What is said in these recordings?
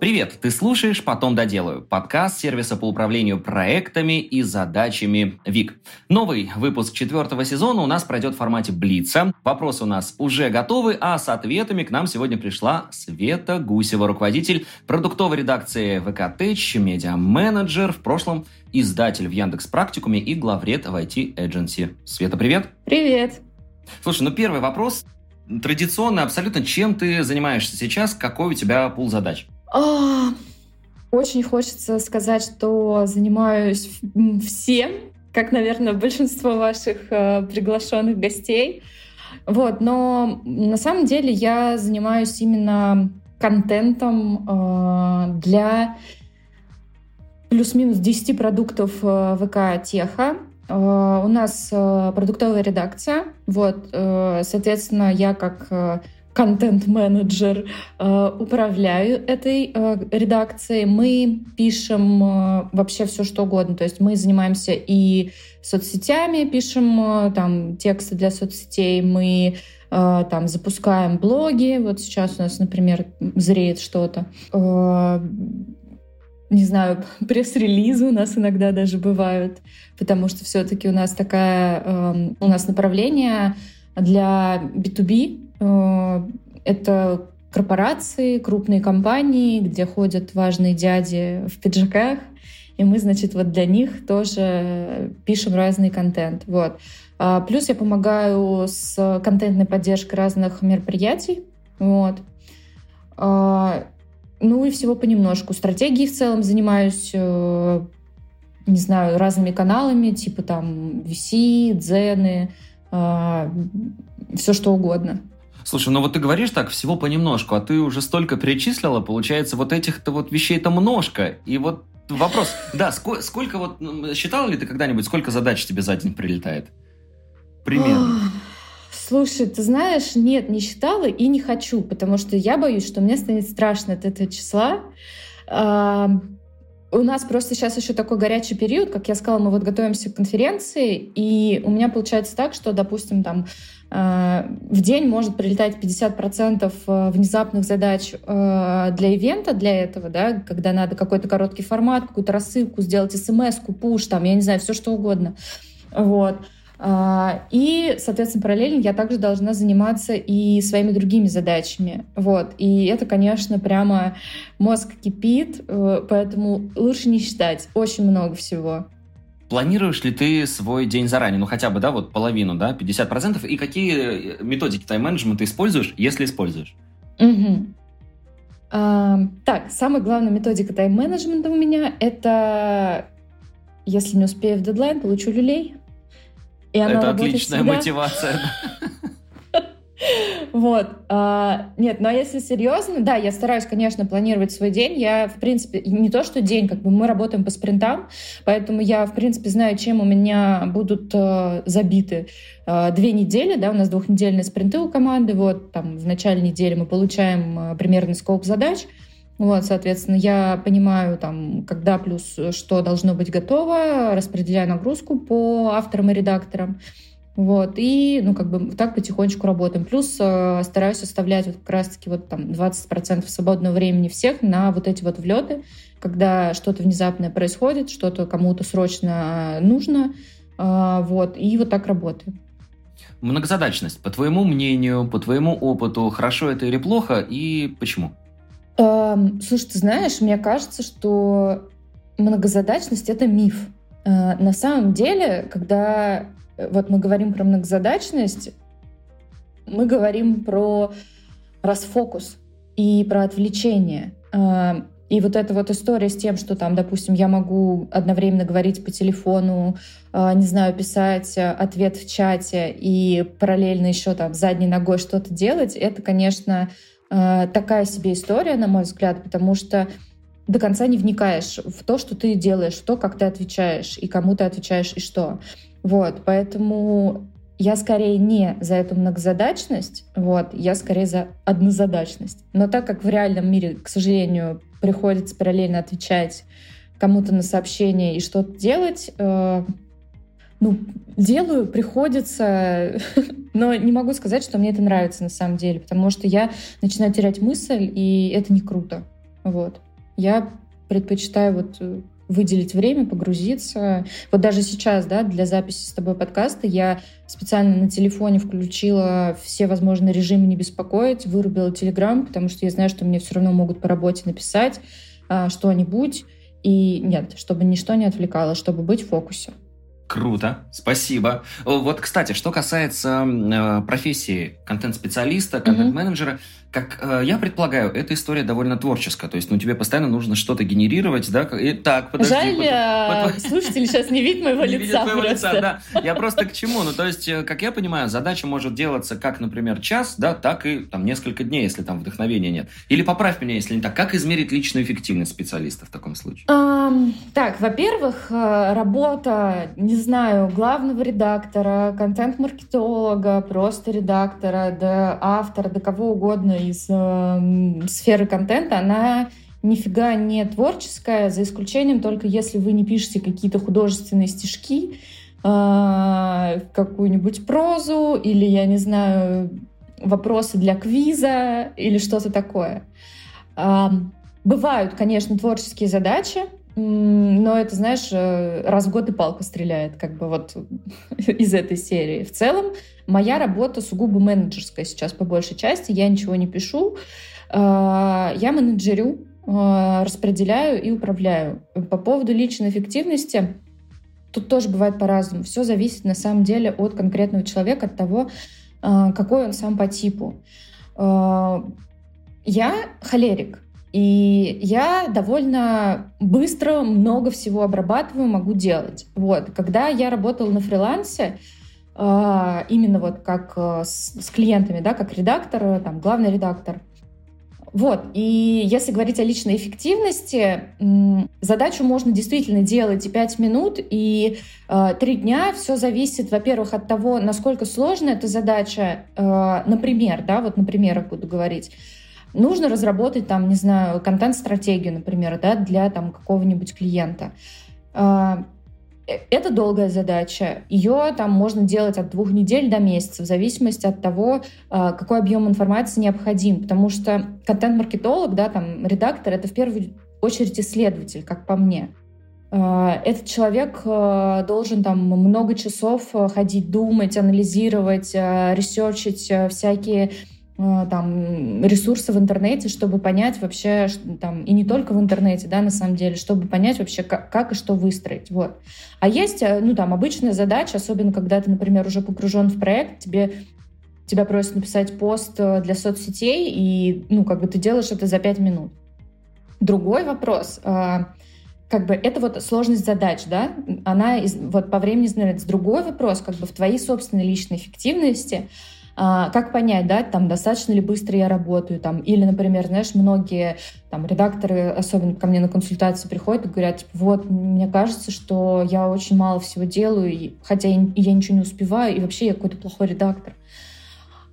Привет! Ты слушаешь «Потом доделаю» – подкаст сервиса по управлению проектами и задачами ВИК. Новый выпуск четвертого сезона у нас пройдет в формате Блица. Вопросы у нас уже готовы, а с ответами к нам сегодня пришла Света Гусева, руководитель продуктовой редакции ВК Тэч, медиа-менеджер, в прошлом издатель в Яндекс Практикуме и главред в IT Agency. Света, привет! Привет! Слушай, ну первый вопрос. Традиционно абсолютно, чем ты занимаешься сейчас, какой у тебя пул задач? А, очень хочется сказать, что занимаюсь всем, как, наверное, большинство ваших э, приглашенных гостей. Вот, но на самом деле я занимаюсь именно контентом э, для плюс-минус 10 продуктов э, ВК Теха. У нас продуктовая редакция. Вот, соответственно, я как контент-менеджер, э, управляю этой э, редакцией. Мы пишем э, вообще все, что угодно. То есть мы занимаемся и соцсетями, пишем там тексты для соцсетей, мы там запускаем блоги. Вот сейчас у нас, например, зреет что-то не знаю, пресс-релизы у нас иногда даже бывают, потому что все-таки у нас такая, э, у нас направление для B2B, Э, это корпорации, крупные компании, где ходят важные дяди в пиджаках, и мы, значит, вот для них тоже пишем разный контент. Вот. А плюс я помогаю с контентной поддержкой разных мероприятий. Вот. А, ну и всего понемножку. Стратегией в целом занимаюсь, э, не знаю, разными каналами, типа там VC, Дзены, а, все что угодно. Слушай, ну вот ты говоришь так всего понемножку, а ты уже столько перечислила, получается, вот этих-то вот вещей-то множко. И вот вопрос, да, сколько, сколько вот, считала ли ты когда-нибудь, сколько задач тебе за день прилетает? Примерно. Слушай, ты знаешь, нет, не считала и не хочу, потому что я боюсь, что мне станет страшно от этого числа. У нас просто сейчас еще такой горячий период, как я сказала, мы вот готовимся к конференции, и у меня получается так, что, допустим, там в день может прилетать 50% э, внезапных задач э, для ивента, для этого, да, когда надо какой-то короткий формат, какую-то рассылку сделать, смс-ку, пуш, там, я не знаю, все что угодно. Вот. И, соответственно, параллельно я также должна заниматься и своими другими задачами. Вот. И это, конечно, прямо мозг кипит, э, поэтому лучше не считать. Очень много всего. Планируешь ли ты свой день заранее? Ну, хотя бы, да, вот половину, да, 50%? И какие э, методики тайм-менеджмента используешь, если используешь? Угу. А, так, самая главная методика тайм-менеджмента у меня — это если не успею в дедлайн, получу люлей. И она Это отличная всегда. мотивация. Вот. А, нет, но если серьезно, да, я стараюсь, конечно, планировать свой день. Я, в принципе, не то, что день, как бы мы работаем по спринтам, поэтому я, в принципе, знаю, чем у меня будут э, забиты э, две недели, да, у нас двухнедельные спринты у команды, вот, там, в начале недели мы получаем э, примерный скоп задач, вот, соответственно, я понимаю, там, когда плюс что должно быть готово, распределяю нагрузку по авторам и редакторам. Вот, и, ну, как бы так потихонечку работаем. Плюс э, стараюсь оставлять вот как раз-таки вот там 20% свободного времени всех на вот эти вот влеты, когда что-то внезапное происходит, что-то кому-то срочно нужно, э, вот, и вот так работаем. Многозадачность. По твоему мнению, по твоему опыту, хорошо это или плохо, и почему? Эм, слушай, ты знаешь, мне кажется, что многозадачность — это миф. Э, на самом деле, когда э, вот мы говорим про многозадачность, мы говорим про расфокус и про отвлечение. Э, и вот эта вот история с тем, что там, допустим, я могу одновременно говорить по телефону, не знаю, писать ответ в чате и параллельно еще там задней ногой что-то делать, это, конечно, Э, такая себе история, на мой взгляд, потому что до конца не вникаешь в то, что ты делаешь, в то, как ты отвечаешь, и кому ты отвечаешь, и что. Вот, поэтому я скорее не за эту многозадачность, вот, я скорее за однозадачность. Но так как в реальном мире, к сожалению, приходится параллельно отвечать кому-то на сообщение и что-то делать, э, ну, делаю, приходится, но не могу сказать, что мне это нравится на самом деле, потому что я начинаю терять мысль, и это не круто. Вот. Я предпочитаю вот э, выделить время, погрузиться. Вот даже сейчас, да, для записи с тобой подкаста я специально на телефоне включила все возможные режимы не беспокоить, вырубила Телеграм, потому что я знаю, что мне все равно могут по работе написать а, что-нибудь. И нет, чтобы ничто не отвлекало, чтобы быть в фокусе. Круто, спасибо. Вот, кстати, что касается э, профессии контент-специалиста, контент-менеджера, mm-hmm как э, я предполагаю, эта история довольно творческая. То есть, ну, тебе постоянно нужно что-то генерировать, да? И, так, подожди. Жаль, под, под, под... слушатели сейчас не видят моего не лица. Видят твоего лица, да. Я просто к чему? Ну, то есть, э, как я понимаю, задача может делаться как, например, час, да, так и там несколько дней, если там вдохновения нет. Или поправь меня, если не так. Как измерить личную эффективность специалиста в таком случае? Um, так, во-первых, э, работа, не знаю, главного редактора, контент-маркетолога, просто редактора, до автора, до кого угодно из э, сферы контента, она нифига не творческая, за исключением только если вы не пишете какие-то художественные стишки, э, какую-нибудь прозу или, я не знаю, вопросы для квиза или что-то такое. Э, бывают, конечно, творческие задачи, но это, знаешь, э, раз в год и палка стреляет, как бы вот из этой серии. В целом, моя работа сугубо менеджерская сейчас по большей части. Я ничего не пишу. А, я менеджерю, а, распределяю и управляю. По поводу личной эффективности, тут тоже бывает по-разному. Все зависит на самом деле от конкретного человека, от того, а, какой он сам по типу. Я холерик. И я довольно быстро много всего обрабатываю, могу делать. Вот. Когда я работала на фрилансе, а, именно вот как э, с, клиентами, да, как редактор, там, главный редактор, вот, и если говорить о личной эффективности, задачу можно действительно делать и 5 минут, и э, 3 дня. Все зависит, во-первых, от того, насколько сложна эта задача. Э, например, да, вот на примерах буду говорить. Нужно разработать там, не знаю, контент-стратегию, например, да, для там какого-нибудь клиента. А, э, это долгая задача. Ее там можно делать от двух недель до месяца, в зависимости от того, а, какой объем информации необходим. Потому что контент-маркетолог, да, там, редактор — это в первую очередь исследователь, как по мне. А, этот человек должен там много часов ходить, думать, анализировать, ресерчить всякие там, ресурсы в интернете, чтобы понять вообще, там, и не только в интернете, да, на самом деле, чтобы понять вообще, как, как и что выстроить, вот. А есть, э, ну, там, обычная задача, особенно когда ты, например, уже погружен в проект, тебе тебя просят написать пост э, для соцсетей, и, ну, как бы ты делаешь это за пять минут. Другой вопрос, как бы это вот сложность задач, да, она из, вот по времени становится. Другой вопрос, как бы в твоей собственной личной эффективности, а, как понять, да, там, достаточно ли быстро я работаю, там, или, например, знаешь, многие там редакторы, особенно ко мне на консультации приходят и говорят, типа, вот, мне кажется, что я очень мало всего делаю, и, хотя я, я ничего не успеваю, и вообще я какой-то плохой редактор.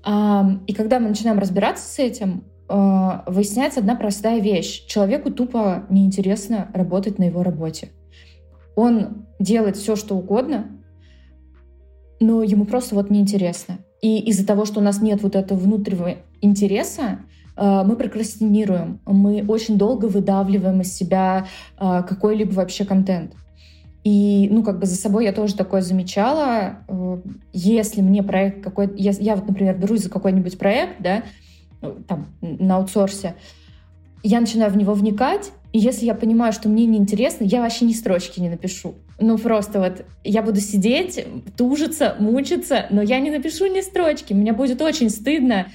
А, и когда мы начинаем разбираться с этим, а, выясняется одна простая вещь. Человеку тупо неинтересно работать на его работе. Он делает все, что угодно, но ему просто вот неинтересно. И из-за того, что у нас нет вот этого внутреннего интереса, э, мы прокрастинируем, мы очень долго выдавливаем из себя э, какой-либо вообще контент. И, ну, как бы за собой я тоже такое замечала. Э, если мне проект какой-то... Я, я вот, например, берусь за какой-нибудь проект, да, там, на аутсорсе, я начинаю в него вникать, и если я понимаю, что мне неинтересно, я вообще ни строчки не напишу. Ну, просто вот я буду сидеть, тужиться, мучиться, но я не напишу ни строчки. Мне будет очень стыдно.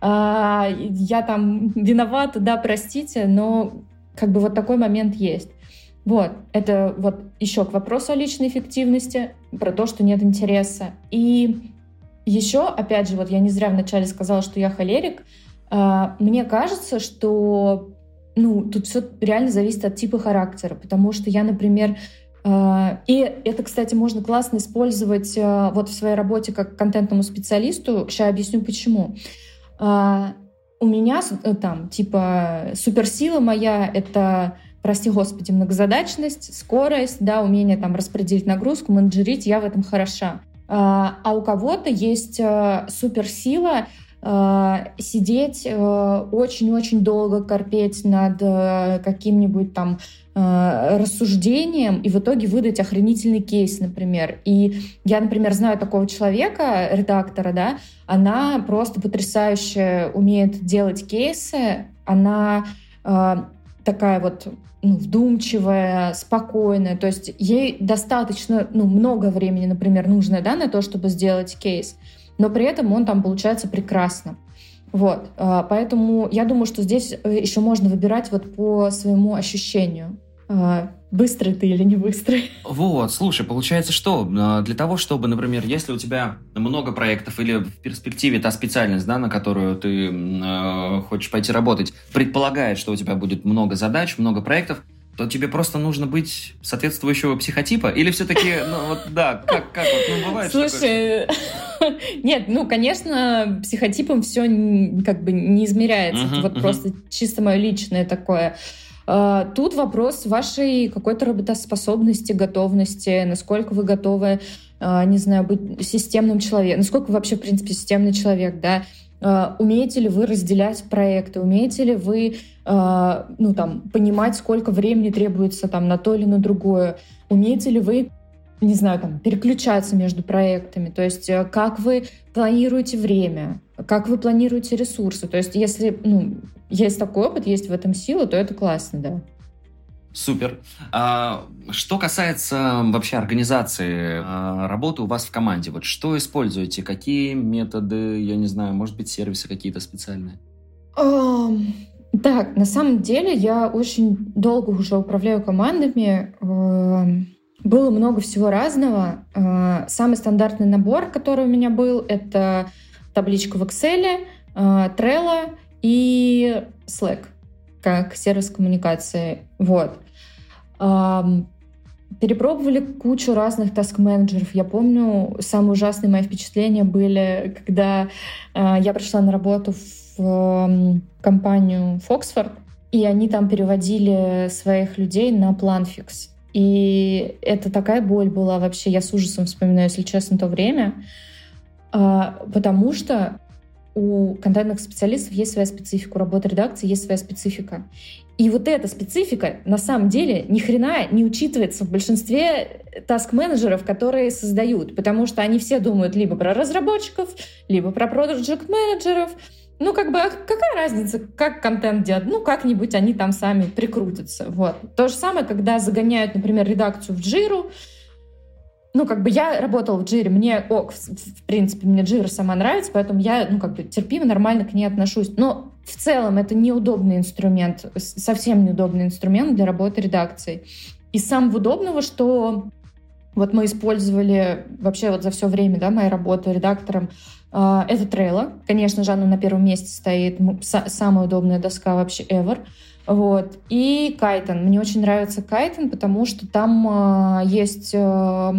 А, я там виновата, да, простите, но как бы вот такой момент есть. Вот, это вот еще к вопросу о личной эффективности, про то, что нет интереса. И еще, опять же, вот я не зря вначале сказала, что я холерик. А, мне кажется, что ну, тут все реально зависит от типа характера, потому что я, например, э, и это, кстати, можно классно использовать э, вот в своей работе как контентному специалисту. Сейчас объясню, почему. Э, у меня там, типа, суперсила моя — это прости господи, многозадачность, скорость, да, умение там распределить нагрузку, менеджерить, я в этом хороша. А у кого-то есть суперсила э, сидеть э, очень-очень долго корпеть над э, каким-нибудь там э, рассуждением и в итоге выдать охранительный кейс, например. И я, например, знаю такого человека, редактора, да, она просто потрясающе умеет делать кейсы, она э, такая вот ну, вдумчивая, спокойная. То есть ей достаточно ну, много времени, например, нужно да, на то, чтобы сделать кейс, но при этом он там получается прекрасно. Вот, а, поэтому я думаю, что здесь э, еще можно выбирать вот по своему ощущению. А, быстрый ты или не быстрый. Вот, слушай, получается что? Для того, чтобы, например, если у тебя много проектов или в перспективе та специальность, да, на которую ты э, хочешь пойти работать, предполагает, что у тебя будет много задач, много проектов, то тебе просто нужно быть соответствующего психотипа? Или все-таки, ну вот, да, как, как вот, ну бывает Слушай, нет, ну, конечно, психотипом все как бы не измеряется. Uh-huh, Это вот uh-huh. просто чисто мое личное такое. А, тут вопрос вашей какой-то работоспособности, готовности, насколько вы готовы, а, не знаю, быть системным человеком, насколько вы вообще, в принципе, системный человек, да, умеете ли вы разделять проекты, умеете ли вы ну, там, понимать, сколько времени требуется там, на то или на другое, умеете ли вы не знаю, там, переключаться между проектами, то есть э, как вы планируете время, как вы планируете ресурсы. То есть если ну, есть такой опыт, есть в этом сила, то это классно, да. Супер. А, что касается вообще организации а, работы у вас в команде, вот что используете? Какие методы, я не знаю, может быть, сервисы какие-то специальные? Um, так, на самом деле я очень долго уже управляю командами. Было много всего разного. Uh, самый стандартный набор, который у меня был, это табличка в Excel, uh, Trello и Slack как сервис коммуникации. Вот. Перепробовали кучу разных таск-менеджеров. Я помню, самые ужасные мои впечатления были, когда а, я пришла на работу в компанию Foxford, и они там переводили своих людей на Planfix. И это такая боль была вообще. Я с ужасом вспоминаю, если честно, то время. А, потому что у контентных специалистов есть своя специфика, у работы редакции есть своя специфика. И вот эта специфика на самом деле ни хрена не учитывается в большинстве таск-менеджеров, которые создают, потому что они все думают либо про разработчиков, либо про проект-менеджеров. Ну, как бы, а какая разница, как контент делать? Ну, как-нибудь они там сами прикрутятся. Вот. То же самое, когда загоняют, например, редакцию в джиру, ну, как бы я работала в джире, мне ок, в принципе, мне джира сама нравится, поэтому я, ну, как бы терпимо, нормально к ней отношусь. Но в целом это неудобный инструмент, совсем неудобный инструмент для работы редакции. И самого удобного, что вот мы использовали вообще вот за все время, да, моей работы редактором, э, это Trello. Конечно же, оно на первом месте стоит, самая удобная доска вообще ever. Вот. И Кайтон. Мне очень нравится Кайтон, потому что там э, есть э,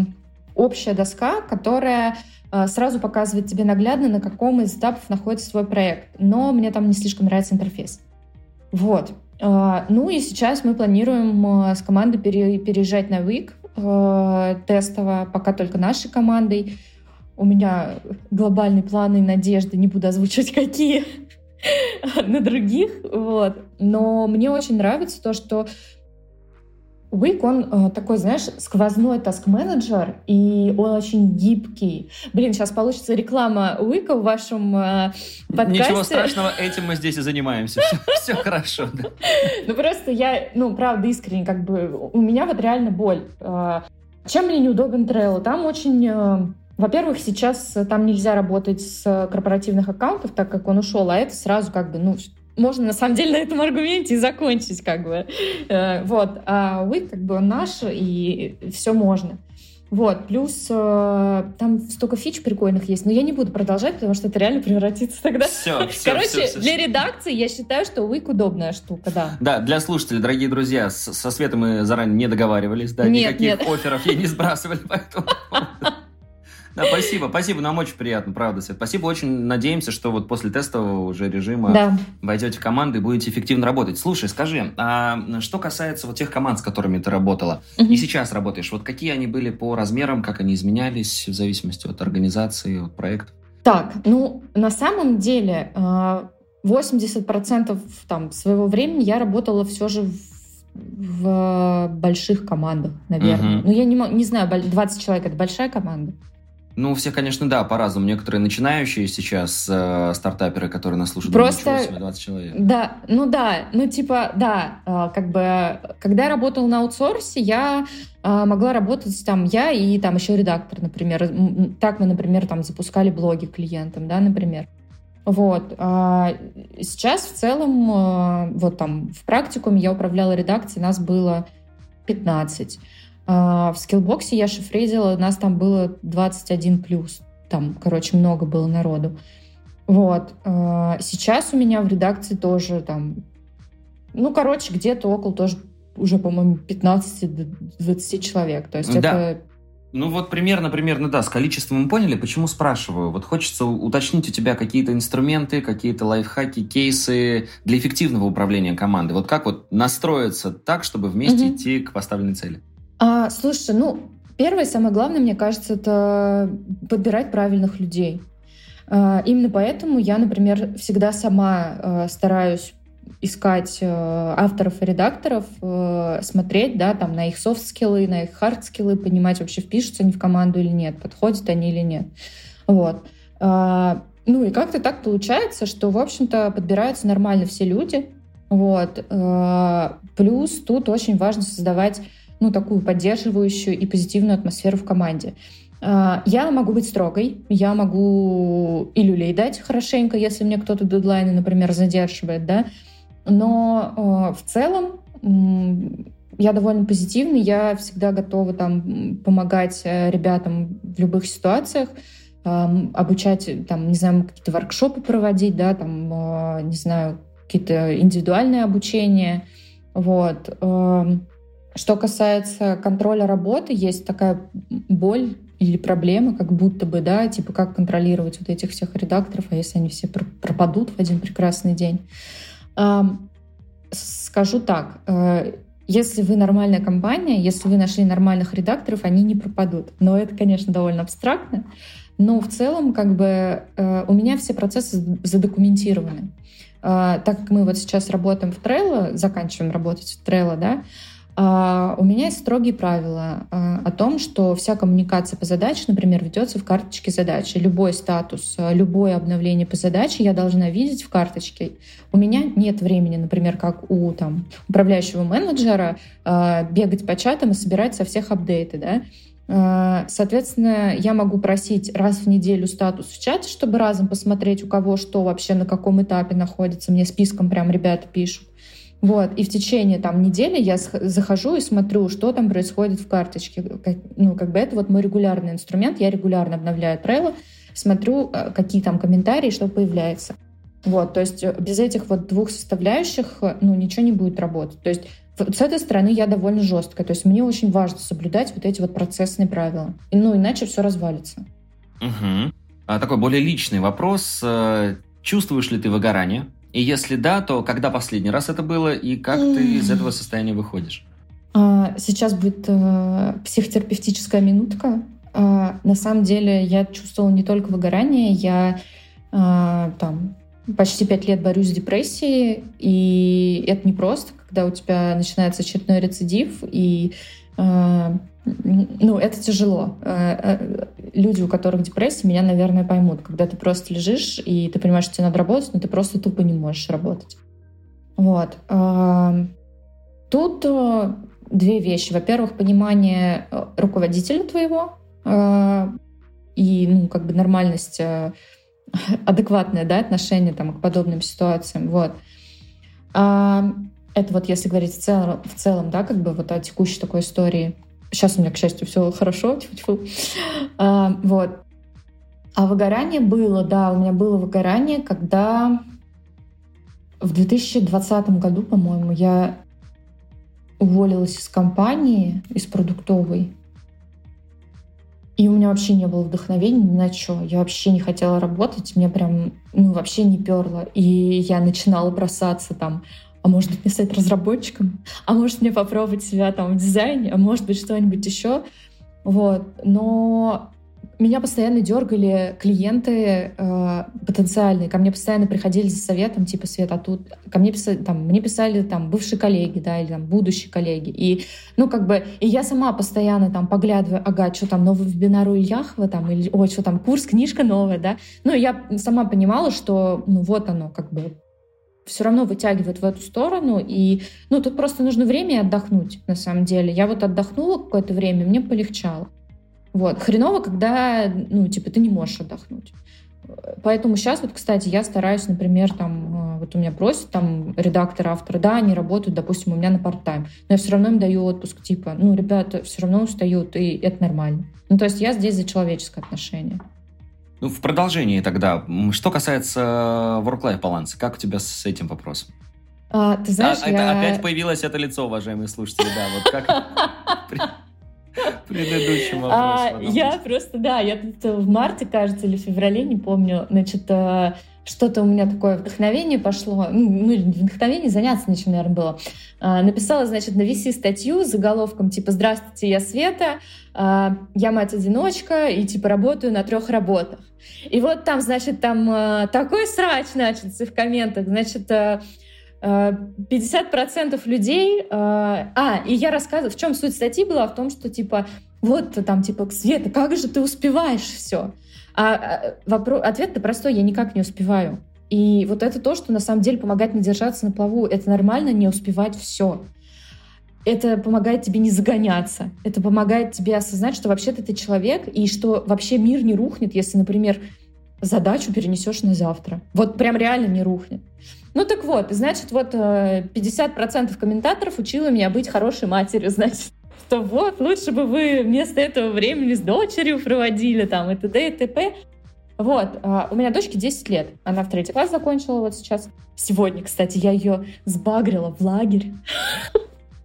общая доска, которая э, сразу показывает тебе наглядно, на каком из этапов находится твой проект. Но мне там не слишком нравится интерфейс. Вот. Э, ну и сейчас мы планируем э, с командой переезжать на Week тестово, пока только нашей командой. У меня глобальные планы и надежды, не буду озвучивать какие, на других. Вот. Но мне очень нравится то, что Wix, он э, такой, знаешь, сквозной таск-менеджер, и он очень гибкий. Блин, сейчас получится реклама Wix в вашем э, подкасте. Ничего страшного, этим мы здесь и занимаемся. Все, все хорошо. Да. Ну просто я, ну, правда, искренне, как бы, у меня вот реально боль. Э, чем мне неудобен Trello? Там очень... Э, во-первых, сейчас там нельзя работать с корпоративных аккаунтов, так как он ушел, а это сразу как бы, ну, можно на самом деле на этом аргументе и закончить как бы. Э, вот. А вы как бы наш, и все можно. Вот, плюс э, там столько фич прикольных есть, но я не буду продолжать, потому что это реально превратится тогда. Все, все, Короче, все, все, для редакции я считаю, что Wik удобная штука, да. Да, для слушателей, дорогие друзья, со Светой мы заранее не договаривались, да, нет, никаких нет. офферов ей не сбрасывали, поэтому... Да, спасибо, спасибо, нам очень приятно, правда, Свет. Спасибо, очень надеемся, что вот после тестового уже режима да. войдете в команду и будете эффективно работать. Слушай, скажи, а что касается вот тех команд, с которыми ты работала, угу. и сейчас работаешь, вот какие они были по размерам, как они изменялись в зависимости от организации, от проектов? Так, ну, на самом деле 80% там, своего времени я работала все же в, в больших командах, наверное. Угу. Ну, я не, не знаю, 20 человек — это большая команда? Ну, все, конечно, да, по-разному. Некоторые начинающие сейчас э, стартаперы, которые нас слушают, Просто... 20 человек. Да, ну да, ну типа, да, э, как бы, когда я работала на аутсорсе, я э, могла работать там я и там еще редактор, например. Так мы, например, там запускали блоги клиентам, да, например. Вот. А сейчас в целом, э, вот там в практикуме я управляла редакцией, нас было 15. А, в скиллбоксе я шифрезила, у нас там было 21 плюс. Там, короче, много было народу. Вот. А, сейчас у меня в редакции тоже там, ну, короче, где-то около тоже уже, по-моему, 15-20 человек. То есть да. это ну вот примерно, примерно, да, с количеством мы поняли. Почему спрашиваю? Вот хочется уточнить у тебя какие-то инструменты, какие-то лайфхаки, кейсы для эффективного управления командой. Вот как вот настроиться так, чтобы вместе угу. идти к поставленной цели? Слушай, ну, первое, самое главное, мне кажется, это подбирать правильных людей. А, именно поэтому я, например, всегда сама а, стараюсь искать э, авторов и редакторов, э, смотреть, да, там, на их софт-скиллы, на их хард-скиллы, понимать, вообще впишутся они в команду или нет, подходят они или нет. Вот. А, ну и как-то так получается, что, в общем-то, подбираются нормально все люди. Вот. Плюс тут очень важно создавать ну, такую поддерживающую и позитивную атмосферу в команде. А, я могу быть строгой, я могу и люлей дать хорошенько, если мне кто-то дедлайны, например, задерживает, да, но э, в целом я довольно позитивный, я всегда готова там помогать э, ребятам в любых ситуациях, обучать, там, не знаю, какие-то воркшопы проводить, да, там, э, не знаю, какие-то индивидуальные обучения, вот. Что касается контроля работы, есть такая боль или проблема, как будто бы, да, типа как контролировать вот этих всех редакторов, а если они все пропадут в один прекрасный день. Скажу так, э, если вы нормальная компания, если вы нашли нормальных редакторов, они не пропадут. Но это, конечно, довольно абстрактно. Но в целом, как бы, э, у меня все процессы задокументированы. Э, так как мы вот сейчас работаем в Trello, заканчиваем работать в Trello, да, а, у меня есть строгие правила а, о том, что вся коммуникация по задаче, например, ведется в карточке задачи. Любой статус, а, любое обновление по задаче я должна видеть в карточке. У меня нет времени, например, как у там, управляющего менеджера, бегать по чатам и собирать со всех апдейты. Да? Соответственно, я могу просить раз в неделю статус в чате, чтобы разом посмотреть, у кого что вообще на каком этапе находится. Мне списком прям ребята пишут. Вот, и в течение там недели я захожу и смотрю, что там происходит в карточке. Ну, как бы это вот мой регулярный инструмент. Я регулярно обновляю трейлы, смотрю, э, какие там комментарии, что появляется. Вот, то есть э, без этих вот двух составляющих, э, ну, ничего не будет работать. То есть с этой стороны я довольно жесткая. То есть мне очень важно соблюдать вот эти вот процессные правила. Ну, иначе все развалится. Угу. А такой более личный вопрос. Чувствуешь ли ты выгорание? И если да, то когда последний раз это было и как ты из этого состояния выходишь? А, сейчас будет э, психотерапевтическая минутка. А, на самом деле я чувствовала не только выгорание, я а, там почти пять лет борюсь с депрессией, и это не просто, когда у тебя начинается очередной рецидив, и ну, это тяжело. Э, э, люди, у которых депрессия, меня, наверное, поймут. Когда ты просто лежишь, и ты понимаешь, что тебе надо работать, но ты просто тупо не можешь работать. Вот. Тут э, две вещи. Во-первых, понимание руководителя твоего и, ну, как бы нормальность, адекватное, да, отношение там, к подобным ситуациям. Вот. Это вот если говорить в целом, в целом, да, как бы вот о текущей такой истории – Сейчас у меня, к счастью, все хорошо. Тьфу -тьфу. А, вот. А выгорание было, да, у меня было выгорание, когда в 2020 году, по-моему, я уволилась из компании, из продуктовой. И у меня вообще не было вдохновения ни на что. Я вообще не хотела работать, мне прям, ну, вообще не перло. И я начинала бросаться там а может быть мне стать разработчиком, а может мне попробовать себя там в дизайне, а может быть что-нибудь еще. Вот. Но меня постоянно дергали клиенты э, потенциальные, ко мне постоянно приходили за советом, типа, Света, а тут ко мне писали, там, мне писали там бывшие коллеги, да, или там будущие коллеги. И, ну, как бы, и я сама постоянно там поглядываю, ага, что там, новый вебинар у Ильяхова, там, или, ой, что там, курс, книжка новая, да. Ну, я сама понимала, что, ну, вот оно, как бы, все равно вытягивает в эту сторону. И, ну, тут просто нужно время отдохнуть, на самом деле. Я вот отдохнула какое-то время, мне полегчало. Вот. Хреново, когда, ну, типа, ты не можешь отдохнуть. Поэтому сейчас вот, кстати, я стараюсь, например, там, э, вот у меня просят там редакторы, авторы, да, они работают, допустим, у меня на парт-тайм, но я все равно им даю отпуск, типа, ну, ребята все равно устают, и это нормально. Ну, то есть я здесь за человеческое отношение. Ну, в продолжении тогда, что касается work-life баланса, как у тебя с этим вопросом? А, ты знаешь, а, я... Опять появилось это лицо, уважаемые слушатели, да, вот как вопросе. А, я просто, да, я тут в марте, кажется, или в феврале, не помню, значит, э, что-то у меня такое вдохновение пошло, ну, ну вдохновение заняться нечем, наверное, было. А, написала, значит, на VC статью с заголовком типа «Здравствуйте, я Света, а, я мать-одиночка и типа работаю на трех работах». И вот там, значит, там а, такой срач начался в комментах, значит, 50% людей... А, и я рассказываю, в чем суть статьи была, в том, что типа вот там типа Света, как же ты успеваешь все? А, а вопрос, ответ-то простой, я никак не успеваю. И вот это то, что на самом деле помогает не держаться на плаву. Это нормально не успевать все. Это помогает тебе не загоняться. Это помогает тебе осознать, что вообще-то ты человек, и что вообще мир не рухнет, если, например, задачу перенесешь на завтра. Вот прям реально не рухнет. Ну так вот, значит, вот 50% э, комментаторов учила меня быть хорошей матерью, значит что вот, лучше бы вы вместо этого времени с дочерью проводили, там, и т.д. и т.п. Вот, а, у меня дочке 10 лет. Она в третий класс закончила вот сейчас. Сегодня, кстати, я ее сбагрила в лагерь.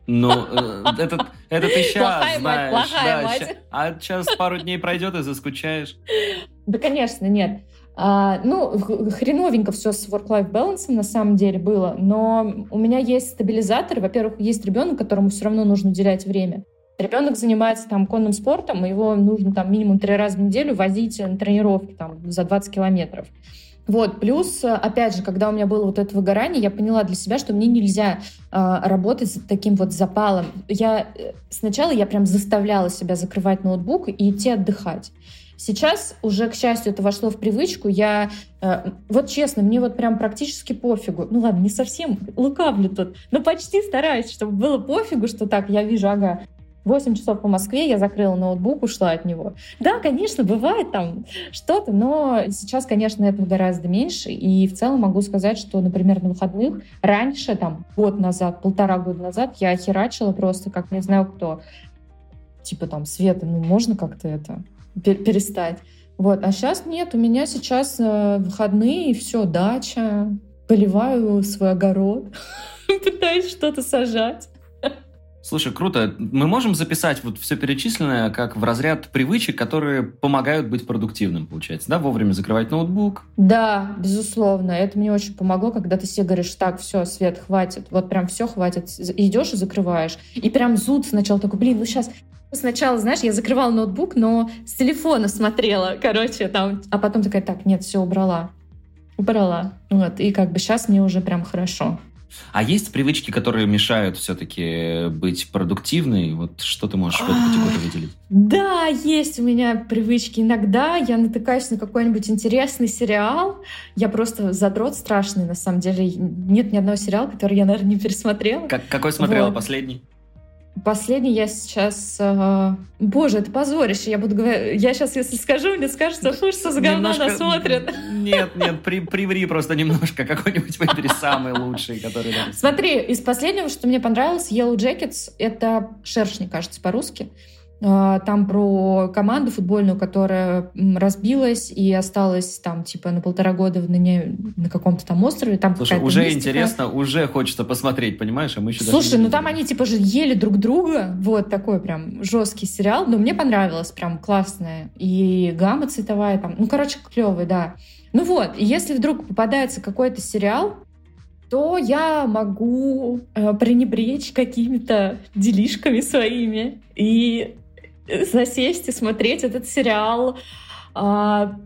Ну, э, этот, это ты сейчас плохая знаешь. Мать, плохая да, мать. Ща, а сейчас пару дней пройдет и заскучаешь. Да, конечно, нет. А, ну, хреновенько все с work-life balance на самом деле было, но у меня есть стабилизатор. Во-первых, есть ребенок, которому все равно нужно уделять время. Ребенок занимается там конным спортом, его нужно там минимум три раза в неделю возить на тренировки там за 20 километров. Вот, плюс, опять же, когда у меня было вот это выгорание, я поняла для себя, что мне нельзя э, работать с таким вот запалом. Я э, сначала я прям заставляла себя закрывать ноутбук и идти отдыхать. Сейчас уже, к счастью, это вошло в привычку. Я, э, вот честно, мне вот прям практически пофигу. Ну ладно, не совсем лукавлю тут, но почти стараюсь, чтобы было пофигу, что так, я вижу, ага, 8 часов по Москве, я закрыла ноутбук, ушла от него. Да, конечно, бывает там что-то, но сейчас, конечно, этого гораздо меньше. И в целом могу сказать, что, например, на выходных раньше, там, год назад, полтора года назад, я херачила просто, как не знаю кто. Типа там, Света, ну можно как-то это перестать? Вот, а сейчас нет, у меня сейчас э, выходные, и все, дача, поливаю свой огород, пытаюсь что-то сажать. Слушай, круто. Мы можем записать вот все перечисленное как в разряд привычек, которые помогают быть продуктивным, получается, да? Вовремя закрывать ноутбук. Да, безусловно. Это мне очень помогло, когда ты себе говоришь, так, все, Свет, хватит. Вот прям все, хватит. Идешь и закрываешь. И прям зуд сначала такой, блин, ну сейчас Сначала, знаешь, я закрывала ноутбук, но с телефона смотрела, короче, там. А потом такая, так, нет, все убрала. Убрала. Вот. И как бы сейчас мне уже прям хорошо. А есть привычки, которые мешают все-таки быть продуктивной? Вот что ты можешь в эту категорию выделить? Да, есть у меня привычки. Иногда я натыкаюсь на какой-нибудь интересный сериал. Я просто задрот страшный, на самом деле. Нет ни одного сериала, который я, наверное, не пересмотрела. Как, какой смотрела вот. последний? Последний я сейчас... Э, боже, это позорище. Я буду говорить... Я сейчас, если скажу, мне скажется, что за говно немножко... нас смотрят. Нет, нет, при, приври просто немножко. Какой-нибудь выбери самый лучший, который... Смотри, из последнего, что мне понравилось, Yellow Jackets, это «Шершни», кажется, по-русски. А, там про команду футбольную, которая разбилась и осталась там типа на полтора года на, не, на каком-то там острове. Там Слушай, уже мистика. интересно, уже хочется посмотреть, понимаешь? А мы еще Слушай, ну там они типа же ели друг друга. Вот такой прям жесткий сериал. Но мне понравилось, прям классное. И гамма цветовая там. Ну, короче, клевый, да. Ну вот, если вдруг попадается какой-то сериал, то я могу э, пренебречь какими-то делишками своими и засесть и смотреть этот сериал А,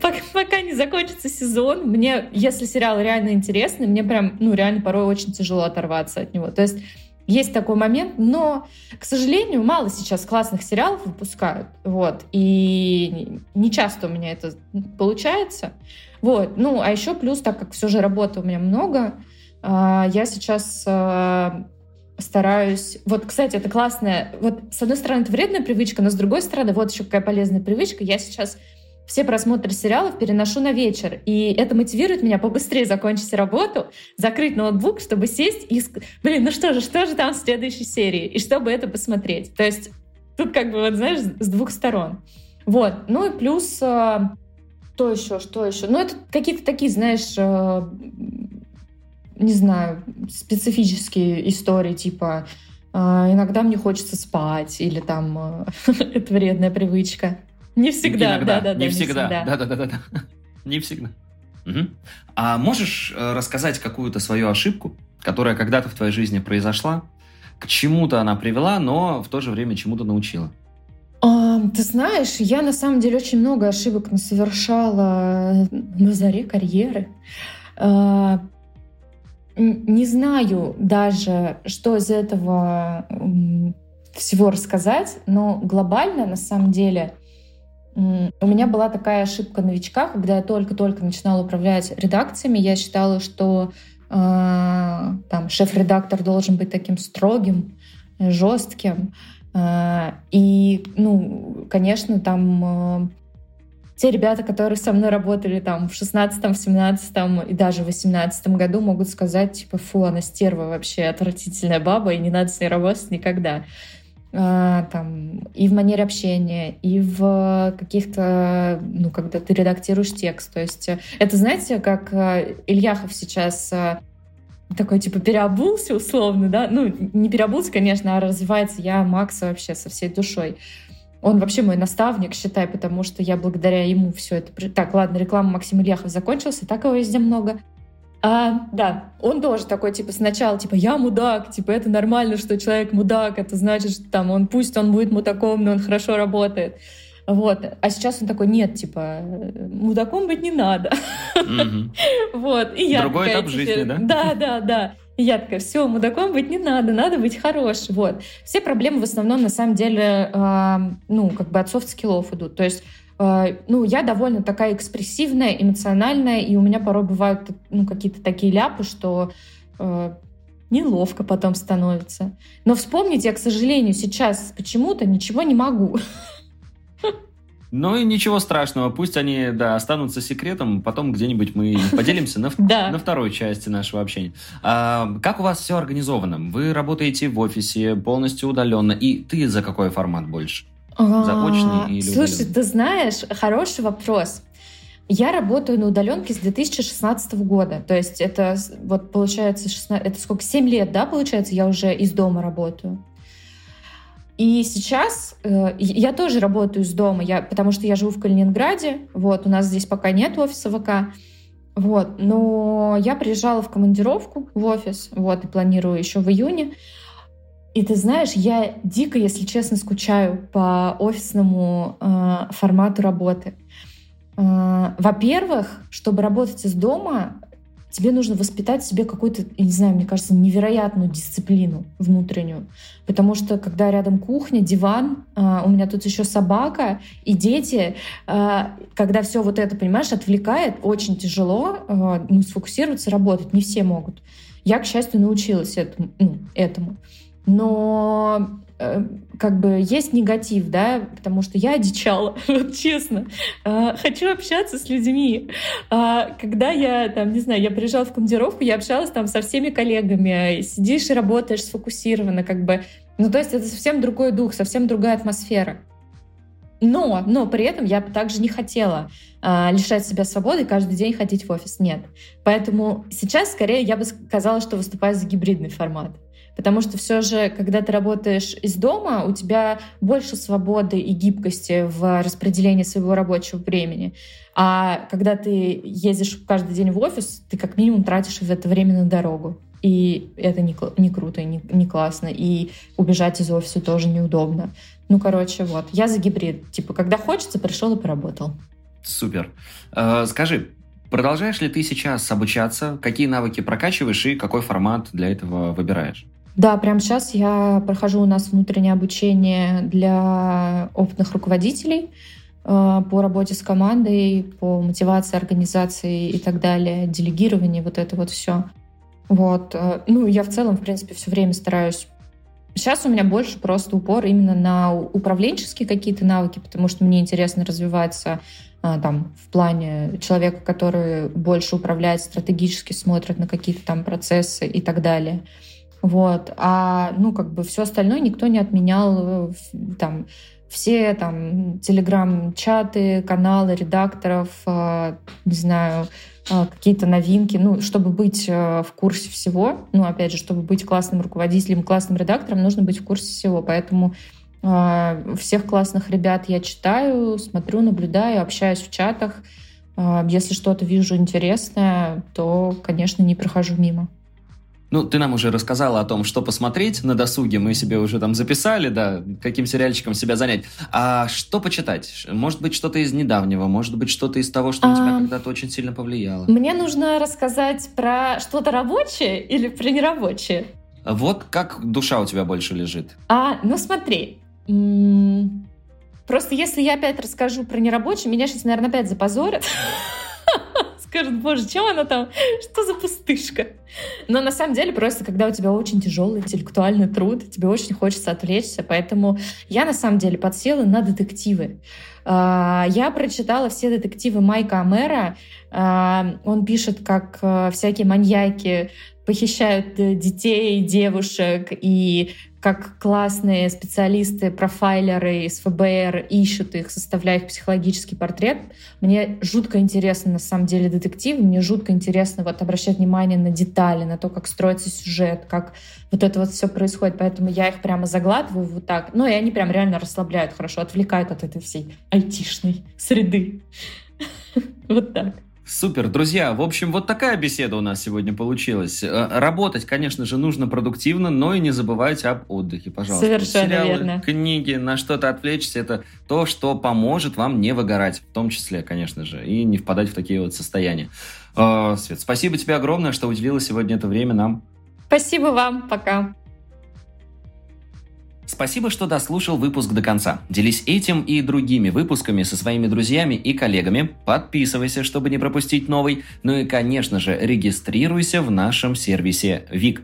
пока, пока не закончится сезон, мне, если сериал реально интересный, мне прям, ну, реально порой очень тяжело оторваться от него. То есть есть такой момент, но, к сожалению, мало сейчас классных сериалов выпускают, вот, и не часто у меня это получается, вот, ну, а еще плюс, так как все же работы у меня много, а, я сейчас а, стараюсь... Вот, кстати, это классная... Вот, с одной стороны, это вредная привычка, но с другой стороны, вот еще какая полезная привычка. Я сейчас все просмотры сериалов переношу на вечер. И это мотивирует меня побыстрее закончить работу, закрыть ноутбук, чтобы сесть и... Блин, ну что же, что же там в следующей серии? И чтобы это посмотреть. То есть тут как бы, вот знаешь, с двух сторон. Вот. Ну и плюс... Э, что еще, что еще? Ну это какие-то такие, знаешь, э, не знаю, специфические истории, типа э, иногда мне хочется спать, или там это вредная привычка. Не всегда, Иногда, да, да, не, всегда. Да, да, да, да, да. Не всегда. Угу. А можешь э, рассказать какую-то свою ошибку, которая когда-то в твоей жизни произошла, к чему-то она привела, но в то же время чему-то научила? А, ты знаешь, я на самом деле очень много ошибок совершала на заре карьеры. А, не знаю даже, что из этого всего рассказать, но глобально на самом деле у меня была такая ошибка новичка, когда я только-только начинала управлять редакциями. Я считала, что э, там шеф-редактор должен быть таким строгим, жестким. Э, и, ну, конечно, там э, те ребята, которые со мной работали там в 16-м, в 17-м и даже в 18 году, могут сказать, типа, фу, она стерва вообще, отвратительная баба, и не надо с ней работать никогда. А, там, и в манере общения, и в каких-то, ну, когда ты редактируешь текст. То есть это, знаете, как э, Ильяхов сейчас э, такой, типа, переобулся условно, да? Ну, не переобулся, конечно, а развивается я Макса вообще со всей душой. Он вообще мой наставник, считай, потому что я благодаря ему все это... Так, ладно, реклама Максим Ильяхов закончился, так его везде много. А, да, он тоже такой, типа, сначала, типа, я мудак, типа, это нормально, что человек мудак, это значит, что там он, пусть он будет мудаком, но он хорошо работает. Вот. А сейчас он такой, нет, типа, мудаком быть не надо. Вот. И я Другой этап жизни, да? Да, да, да. И я такая, все, мудаком быть не надо, надо быть хорош. Вот. Все проблемы в основном, на самом деле, ну, как бы от soft skill ов идут. То есть Э, ну, я довольно такая экспрессивная, эмоциональная, и у меня порой бывают ну, какие-то такие ляпы, что э, неловко потом становится. Но вспомнить я, к сожалению, сейчас почему-то ничего не могу. Ну и ничего страшного, пусть они, да, останутся секретом, потом где-нибудь мы поделимся на, да. на второй части нашего общения. А, как у вас все организовано? Вы работаете в офисе полностью удаленно, и ты за какой формат больше? Заочный или Слушай, удаленный? ты знаешь, хороший вопрос. Я работаю на удаленке с 2016 года. То есть это вот получается 16, это сколько, 7 лет, да, получается, я уже из дома работаю. И сейчас э, я тоже работаю из дома, я, потому что я живу в Калининграде, вот, у нас здесь пока нет офиса ВК, вот, но я приезжала в командировку в офис, вот, и планирую еще в июне. И ты знаешь, я дико, если честно, скучаю по офисному э, формату работы. Э, во-первых, чтобы работать из дома, тебе нужно воспитать в себе какую-то, не знаю, мне кажется, невероятную дисциплину внутреннюю. Потому что когда рядом кухня, диван, э, у меня тут еще собака и дети, э, когда все вот это, понимаешь, отвлекает, очень тяжело э, ну, сфокусироваться, работать. Не все могут. Я, к счастью, научилась этому. Ну, этому но как бы есть негатив, да, потому что я одичала, вот честно. Э, хочу общаться с людьми. Э, когда я, там, не знаю, я приезжала в командировку, я общалась там со всеми коллегами, сидишь и работаешь сфокусированно, как бы. Ну, то есть это совсем другой дух, совсем другая атмосфера. Но, но при этом я также не хотела э, лишать себя свободы и каждый день ходить в офис. Нет. Поэтому сейчас, скорее, я бы сказала, что выступаю за гибридный формат. Потому что все же, когда ты работаешь из дома, у тебя больше свободы и гибкости в распределении своего рабочего времени. А когда ты ездишь каждый день в офис, ты как минимум тратишь это время на дорогу. И это не, не круто, не, не классно. И убежать из офиса тоже неудобно. Ну, короче, вот. Я за гибрид. Типа, когда хочется, пришел и поработал. Супер. Э, скажи, продолжаешь ли ты сейчас обучаться? Какие навыки прокачиваешь и какой формат для этого выбираешь? Да, прямо сейчас я прохожу у нас внутреннее обучение для опытных руководителей э, по работе с командой, по мотивации, организации и так далее, делегирование, вот это вот все. Вот. Э, ну, я в целом, в принципе, все время стараюсь Сейчас у меня больше просто упор именно на управленческие какие-то навыки, потому что мне интересно развиваться а, там, в плане человека, который больше управляет стратегически, смотрит на какие-то там процессы и так далее. Вот. А, ну, как бы все остальное никто не отменял. Э, там, все там телеграм-чаты, каналы редакторов, а, не знаю, а, какие-то новинки, ну, чтобы быть э, в курсе всего, ну, опять же, чтобы быть классным руководителем, классным редактором, нужно быть в курсе всего. Поэтому всех классных ребят я читаю, смотрю, наблюдаю, общаюсь в чатах. Если что-то вижу интересное, то, конечно, не прохожу мимо. Ну, ты нам уже рассказала о том, что посмотреть на досуге. Мы себе уже там записали, да, каким сериальчиком себя занять. А что почитать? Может быть, что-то из недавнего, может быть, что-то из того, что на тебя а, когда-то очень сильно повлияло. Мне нужно рассказать про что-то рабочее или про нерабочее? Вот как душа у тебя больше лежит. А, ну смотри. Просто если я опять расскажу про нерабочее, меня сейчас, наверное, опять запозорят. скажут, боже, чем она там, что за пустышка? Но на самом деле просто, когда у тебя очень тяжелый интеллектуальный труд, тебе очень хочется отвлечься, поэтому я на самом деле подсела на детективы. А, я прочитала все детективы Майка Амера. А, он пишет, как э, всякие маньяки похищают э, детей, девушек и как классные специалисты, профайлеры из ФБР ищут их, составляя их психологический портрет. Мне жутко интересно, на самом деле, детективы. Мне жутко интересно вот обращать внимание на детали, на то, как строится сюжет, как вот это вот все происходит. Поэтому я их прямо заглатываю вот так. Ну, и они прям реально расслабляют хорошо, отвлекают от этой всей айтишной среды. Вот так. Супер, друзья. В общем, вот такая беседа у нас сегодня получилась. Э, работать, конечно же, нужно продуктивно, но и не забывайте об отдыхе, пожалуйста. Совершенно Сериалы, верно. книги, на что-то отвлечься, это то, что поможет вам не выгорать, в том числе, конечно же, и не впадать в такие вот состояния. Э, Свет, спасибо тебе огромное, что уделила сегодня это время нам. Спасибо вам. Пока. Спасибо, что дослушал выпуск до конца. Делись этим и другими выпусками со своими друзьями и коллегами. Подписывайся, чтобы не пропустить новый. Ну и, конечно же, регистрируйся в нашем сервисе ВИК.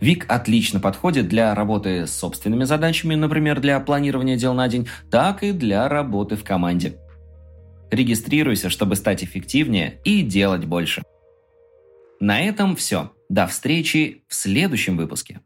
ВИК отлично подходит для работы с собственными задачами, например, для планирования дел на день, так и для работы в команде. Регистрируйся, чтобы стать эффективнее и делать больше. На этом все. До встречи в следующем выпуске.